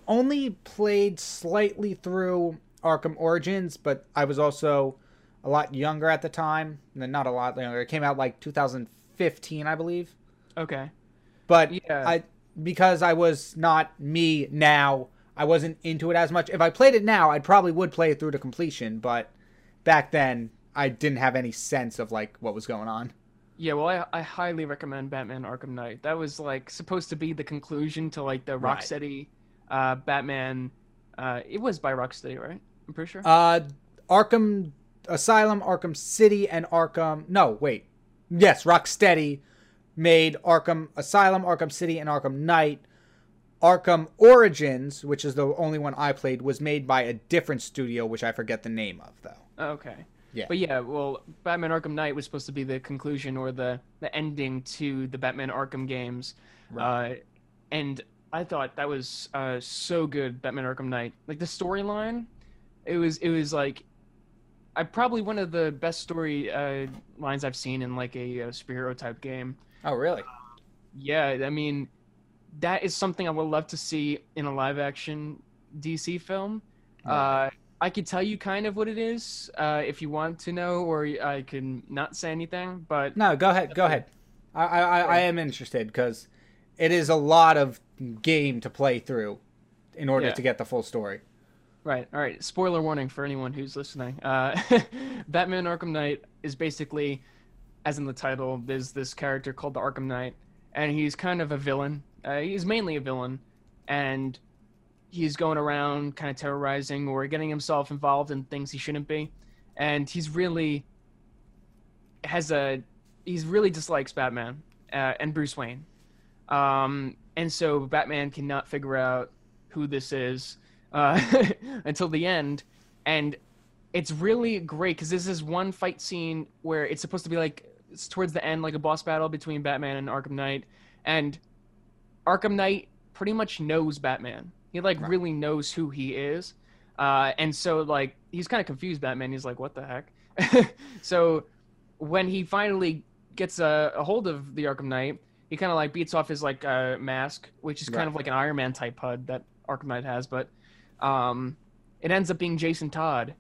only played slightly through Arkham Origins, but I was also a lot younger at the time. Not a lot younger. It came out like 2015, I believe. Okay. But Yeah. I because I was not me now, I wasn't into it as much. If I played it now, I probably would play it through to completion, but back then I didn't have any sense of like what was going on. Yeah, well, I, I highly recommend Batman Arkham Knight. That was like supposed to be the conclusion to like the Right. Rocksteady uh, Batman. Uh, it was by Rocksteady, right? I'm pretty sure. Uh Arkham Asylum, Arkham City and Arkham No, wait. Yes, Rocksteady made Arkham Asylum, Arkham City and Arkham Knight. Arkham Origins, which is the only one I played, was made by a different studio which I forget the name of though. okay. Yeah. But yeah, well, Batman Arkham Knight was supposed to be the conclusion or the the ending to the Batman Arkham games. Uh, and I thought that was uh, so good, Batman Arkham Knight. Like the storyline, it was it was like, I probably one of the best story uh, lines I've seen in like a, uh superhero type game. Oh, really? Yeah, I mean, that is something I would love to see in a live action DC film. Uh, I could tell you kind of what it is uh, if you want to know, or I can not say anything. But No, go ahead. Go ahead. I I, I, I am interested because it is a lot of game to play through in order Yeah. to get the full story. Right. All right. Spoiler warning for anyone who's listening. Uh, Batman Arkham Knight is basically, as in the title, there's this character called the Arkham Knight, and he's kind of a villain. Uh, he's mainly a villain, and he's going around kind of terrorizing or getting himself involved in things he shouldn't be, and he's really has a he's really dislikes Batman uh, and Bruce Wayne, um, and so Batman cannot figure out who this is uh, until the end, and it's really great because this is one fight scene where it's supposed to be like it's towards the end, like a boss battle between Batman and Arkham Knight, and Arkham Knight pretty much knows Batman. He like Right. really knows who he is, uh, and so like he's kind of confused. Batman. He's like, "What the heck?" so when he finally gets a, a hold of the Arkham Knight, he kind of like beats off his like uh, mask, which is kind of like an Iron Man type HUD that Arkham Knight has, but um, it ends up being Jason Todd,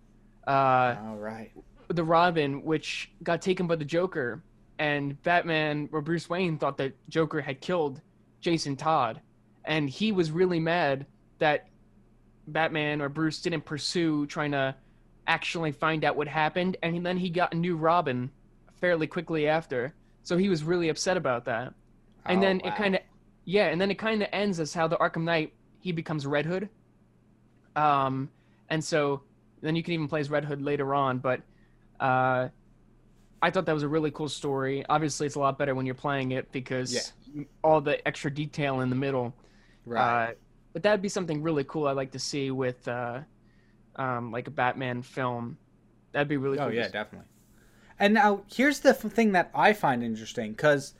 uh, All right. The Robin, which got taken by the Joker, and Batman or Bruce Wayne thought that Joker had killed Jason Todd, and he was really mad that Batman or Bruce didn't pursue trying to actually find out what happened, and then he got a new Robin fairly quickly after, so he was really upset about that. And Oh, then wow. it kind of, yeah, and then it kind of ends as how the Arkham Knight he becomes Red Hood. Um, and so then you can even play as Red Hood later on. But uh, I thought that was a really cool story. Obviously, it's a lot better when you're playing it because all the extra detail in the middle. right. Uh, but that'd be something really cool I'd like to see with uh, um, like a Batman film. That'd be really oh cool. to yeah, definitely. And now here's the thing that I find interesting because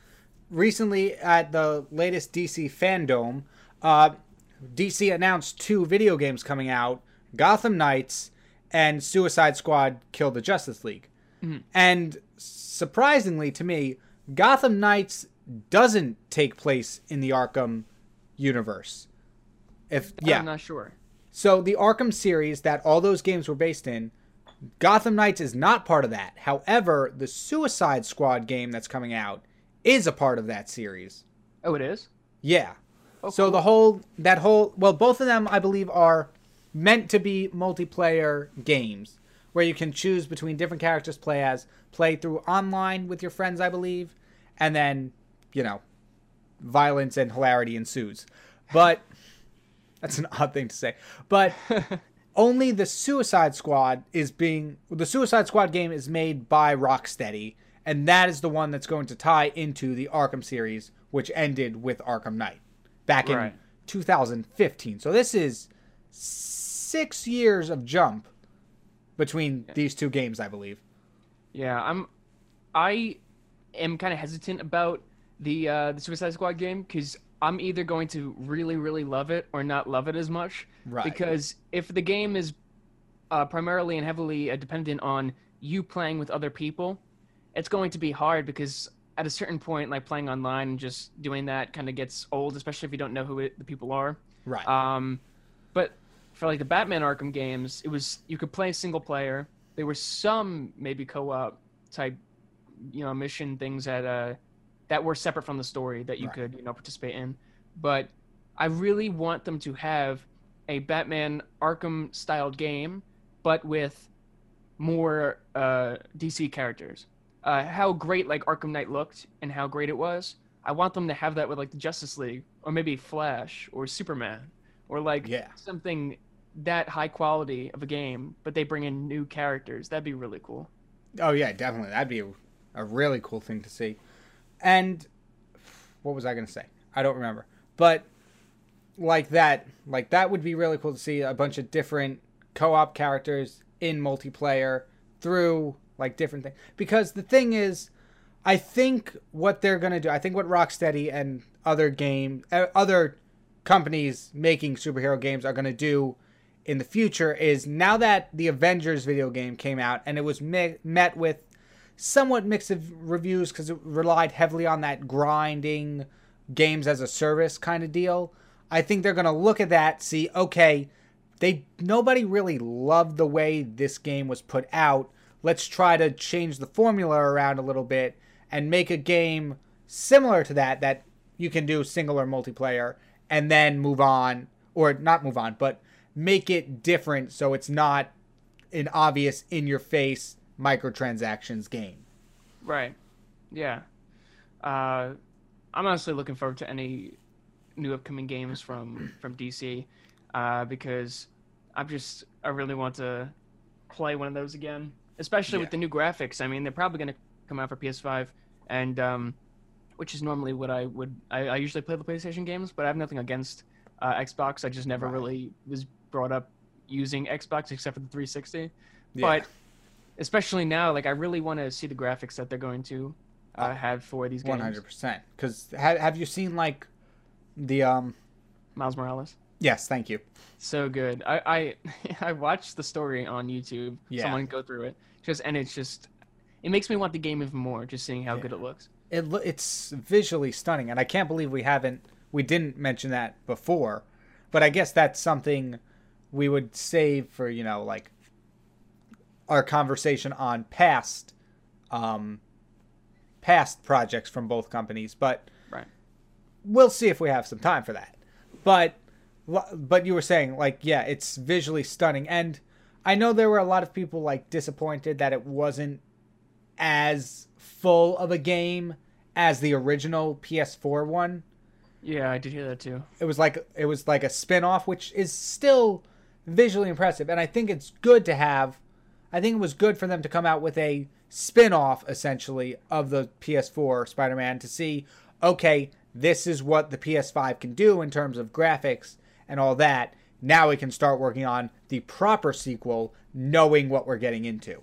recently at the latest DC fandom, uh, DC announced two video games coming out: Gotham Knights and Suicide Squad: Kill the Justice League. Mhm. And surprisingly to me, Gotham Knights doesn't take place in the Arkham universe. If yeah, I'm not sure. so the Arkham series that all those games were based in, Gotham Knights is not part of that. However, the Suicide Squad game that's coming out is a part of that series. Oh, it is. Yeah. Oh, so cool. the whole that whole well both of them I believe are meant to be multiplayer games where you can choose between different characters to play as, play through online with your friends I believe, and then, you know, violence and hilarity ensues. But that's an odd thing to say. But only the Suicide Squad is being the Suicide Squad game is made by Rocksteady, and that is the one that's going to tie into the Arkham series, which ended with Arkham Knight back in Right. 2015. So this is six years of jump between these two games, I believe. Yeah, I'm. I am kind of hesitant about the uh, the Suicide Squad game because I'm either going to really really love it or not love it as much. Right. Because if the game is uh, primarily and heavily uh, dependent on you playing with other people, it's going to be hard because at a certain point, like playing online and just doing that kind of gets old, especially if you don't know who it, the people are. Right. Um, but for like the Batman Arkham games, it was you could play single player. There were some maybe co-op type, you know, mission things that uh that were separate from the story that you Right. could you know participate in. But I really want them to have a Batman Arkham styled game, but with more uh, DC characters. Uh, how great like Arkham Knight looked and how great it was. I want them to have that with like the Justice League or maybe Flash or Superman or like Yeah. something that high quality of a game, but they bring in new characters. That'd be really cool. Oh yeah, definitely. That'd be a, a really cool thing to see. And what was I gonna say? I don't remember. But like that, like that would be really cool to see a bunch of different co-op characters in multiplayer through like different things. Because the thing is, I think what they're gonna do, I think what Rocksteady and other game, uh, other companies making superhero games are gonna do in the future is now that the Avengers video game came out and it was me- met with somewhat mixed reviews because it relied heavily on that grinding games as a service kind of deal. I think they're gonna look at that, see, okay, they nobody really loved the way this game was put out. Let's try to change the formula around a little bit and make a game similar to that that you can do single or multiplayer and then move on or not move on, but make it different so it's not an obvious in your face microtransactions game. Right. Yeah. Uh, I'm honestly looking forward to any new upcoming games from from DC uh, because I'm just I really want to play one of those again, especially Yeah. with the new graphics. I mean, they're probably going to come out for PS5, and um, which is normally what I would I, I usually play the PlayStation games, but I have nothing against uh, Xbox. I just never Right. really was brought up using Xbox except for the 360. Yeah. But especially now, like I really want to see the graphics that they're going to uh, Oh, have for these games. hundred percent. Because have have you seen like the um? Miles Morales, Yes, thank you. so good. I I, I watched the story on YouTube. Yeah. Someone go through it, just and it's just it makes me want the game even more, just seeing how good it looks. It lo- it's visually stunning, and I can't believe we haven't we didn't mention that before. But I guess that's something we would save for you know like our conversation on past um past projects from both companies. But Right. we'll see if we have some time for that. But but you were saying like yeah, it's visually stunning and I know there were a lot of people like disappointed that it wasn't as full of a game as the original PS4 one. Yeah, I did hear that too. It was like it was like a spin-off which is still visually impressive and I think it's good to have I think it was good for them to come out with a spin-off essentially of the PS4 Spider-Man to see okay, this is what the PS5 can do in terms of graphics and all that. Now we can start working on the proper sequel knowing what we're getting into.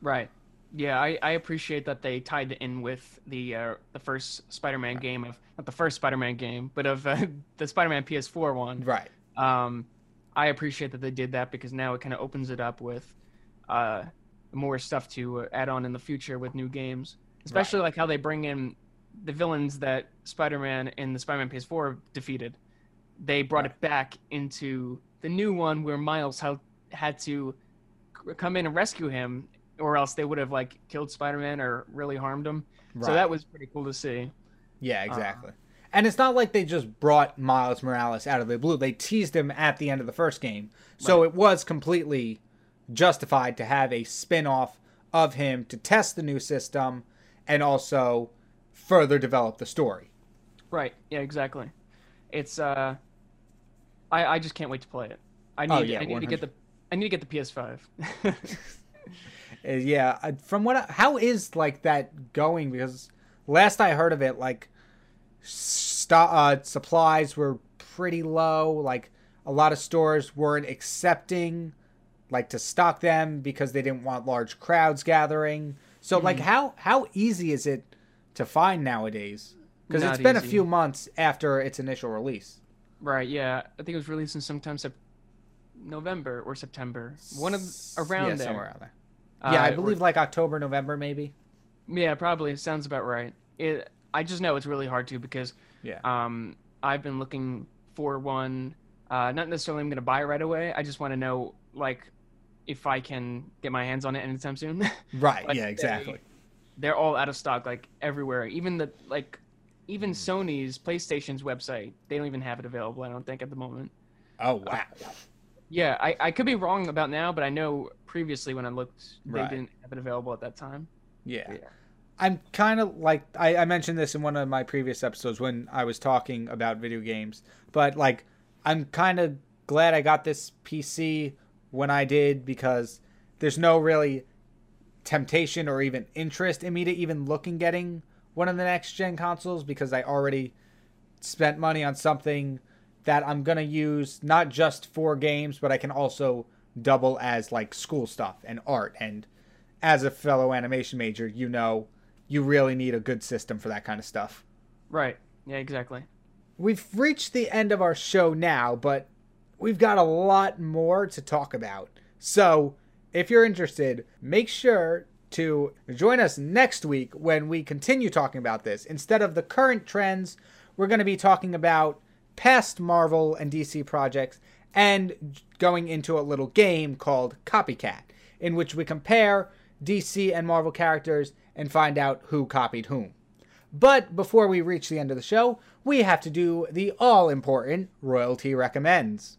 Right. Yeah, I, I appreciate that they tied it in with the uh, the first Spider-Man game of not the first Spider-Man game, but of uh, the Spider-Man PS4 one. Right. Um, I appreciate that they did that because now it kind of opens it up with uh, more stuff to uh, add on in the future with new games, especially like how they bring in the villains that Spider-Man in the Spider-Man PS4 defeated. They brought Right. it back into the new one where Miles had had to come in and rescue him, or else they would have like killed Spider-Man or really harmed him. So that was pretty cool to see. Yeah, exactly. And it's not like they just brought Miles Morales out of the blue. They teased him at the end of the first game. So it was completely justified to have a spin-off of him to test the new system and also further develop the story. Right. Yeah. Exactly. It's uh, I I just can't wait to play it. I need Oh, yeah, I need to get the I need to get the PS5. Uh, yeah, from what I, how is like that going because last I heard of it like st- uh, supplies were pretty low, like a lot of stores weren't accepting like to stock them because they didn't want large crowds gathering. So like how how easy is it to find nowadays? Because it's been a few months after its initial release. right. Yeah. I think it was released in sometime sep- November or September. One of around yeah, there. somewhere around there. Yeah, I Uh, or- believe like October, November, maybe. Yeah, probably sounds about right. It. I just know it's really hard to because Yeah. um I've been looking for one. Uh, not necessarily I'm gonna buy it right away. I just want to know like if I can get my hands on it anytime soon. right. like yeah. Exactly. They're all out of stock like everywhere. Even the like even Sony's PlayStation's website, they don't even have it available. I don't think at the moment. Oh wow. Yeah, I, I could be wrong about now, but I know previously when I looked, they Right. didn't have it available at that time. Yeah. Yeah. I'm kind of like I, I mentioned this in one of my previous episodes when I was talking about video games, but like I'm kind of glad I got this PC when I did because there's no really temptation or even interest in me to even look in getting one of the next gen consoles because I already spent money on something that I'm gonna use not just for games, but I can also double as like school stuff and art. And as a fellow animation major, you know you really need a good system for that kind of stuff. Right. Yeah, exactly. We've reached the end of our show now, but we've got a lot more to talk about. So, if you're interested, make sure to join us next week when we continue talking about this. Instead of the current trends, we're going to be talking about past Marvel and DC projects and going into a little game called Copycat, in which we compare DC and Marvel characters and find out who copied whom. But before we reach the end of the show, we have to do the all important Royalty Recommends.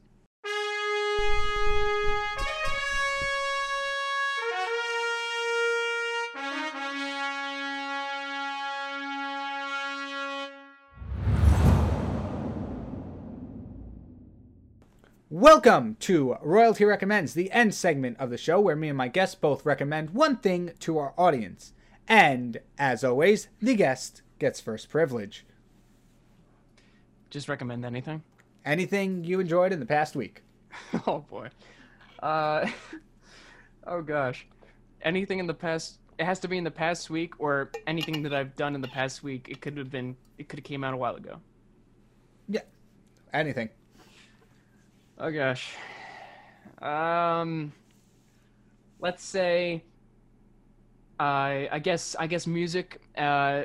Welcome to Royalty Recommends, the end segment of the show where me and my guests both recommend one thing to our audience. And, as always, the guest gets first privilege. Just recommend anything. Anything you enjoyed in the past week? oh boy. Uh, oh gosh. Anything in the past? It has to be in the past week, or anything that I've done in the past week. It could have been. It could have came out a while ago. Yeah, anything. Oh gosh. Um. Let's say. I I guess I guess music. Uh,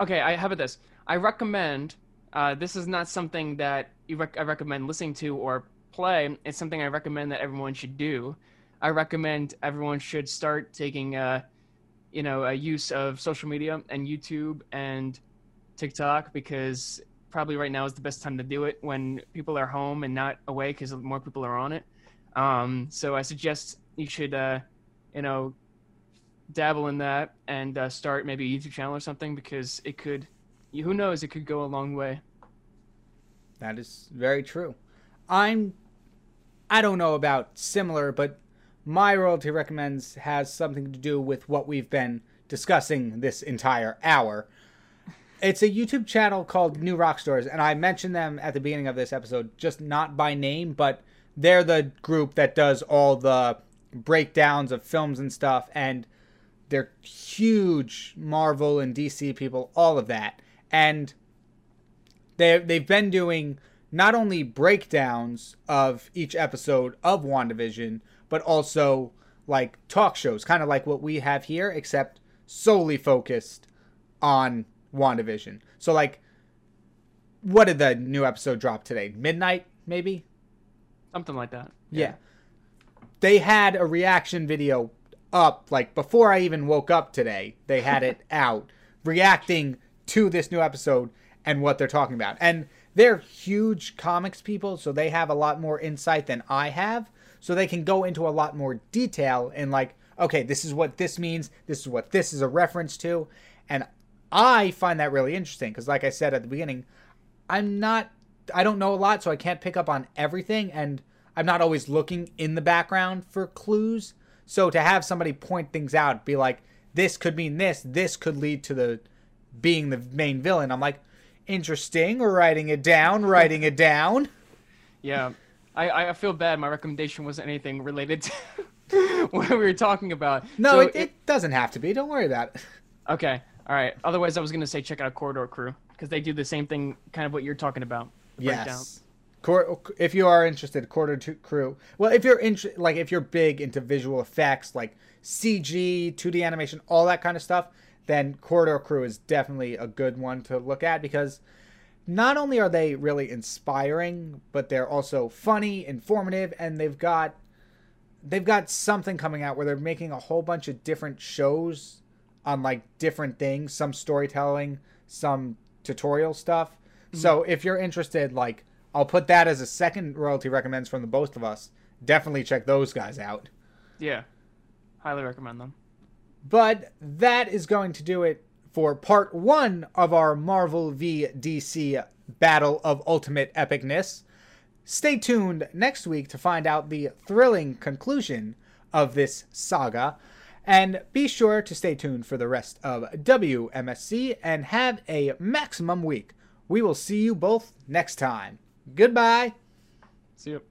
okay. I how about this? I recommend. Uh, this is not something that rec- I recommend listening to or play. It's something I recommend that everyone should do. I recommend everyone should start taking, uh, you know, a use of social media and YouTube and TikTok because probably right now is the best time to do it when people are home and not away because more people are on it. Um, so I suggest you should, uh, you know, dabble in that and uh, start maybe a YouTube channel or something because it could, who knows, it could go a long way. That is very true. I'm I don't know about similar, but my royalty recommends has something to do with what we've been discussing this entire hour. It's a YouTube channel called New Rockstars, and I mentioned them at the beginning of this episode, just not by name, but they're the group that does all the breakdowns of films and stuff, and they're huge Marvel and DC people, all of that. And they they've been doing not only breakdowns of each episode of WandaVision, but also like talk shows, kind of like what we have here, except solely focused on WandaVision. So like what did the new episode drop today? Midnight, maybe? Something like that. Yeah. They had a reaction video up like before I even woke up today. They had it out reacting to this new episode and what they're talking about. And they're huge comics people, so they have a lot more insight than I have. So they can go into a lot more detail and like, okay, this is what this means, this is what this is a reference to. And I find that really interesting because like I said at the beginning, I'm not I don't know a lot, so I can't pick up on everything and I'm not always looking in the background for clues. So to have somebody point things out, be like, this could mean this, this could lead to the being the main villain. I'm like, interesting, writing it down, writing it down. Yeah, I, I feel bad. My recommendation wasn't anything related to what we were talking about. No, So it, it doesn't have to be. Don't worry about it. Okay, all right. Otherwise, I was gonna say check out Corridor Crew because they do the same thing, kind of what you're talking about. the breakdown. Yes. Cor- if you are interested, Corridor Crew. Well, if you're int- like if you're big into visual effects, like CG, 2D animation, all that kind of stuff, then Corridor Crew is definitely a good one to look at because not only are they really inspiring, but they're also funny, informative, and they've got they've got something coming out where they're making a whole bunch of different shows on like different things, some storytelling, some tutorial stuff. Mm-hmm. So if you're interested, like I'll put that as a second royalty recommends from the both of us. Definitely check those guys out. Yeah. Highly recommend them. But that is going to do it for part one of our Marvel v DC Battle of Ultimate Epicness. Stay tuned next week to find out the thrilling conclusion of this saga. And be sure to stay tuned for the rest of WMSC and have a maximum week. We will see you both next time. Goodbye. See you.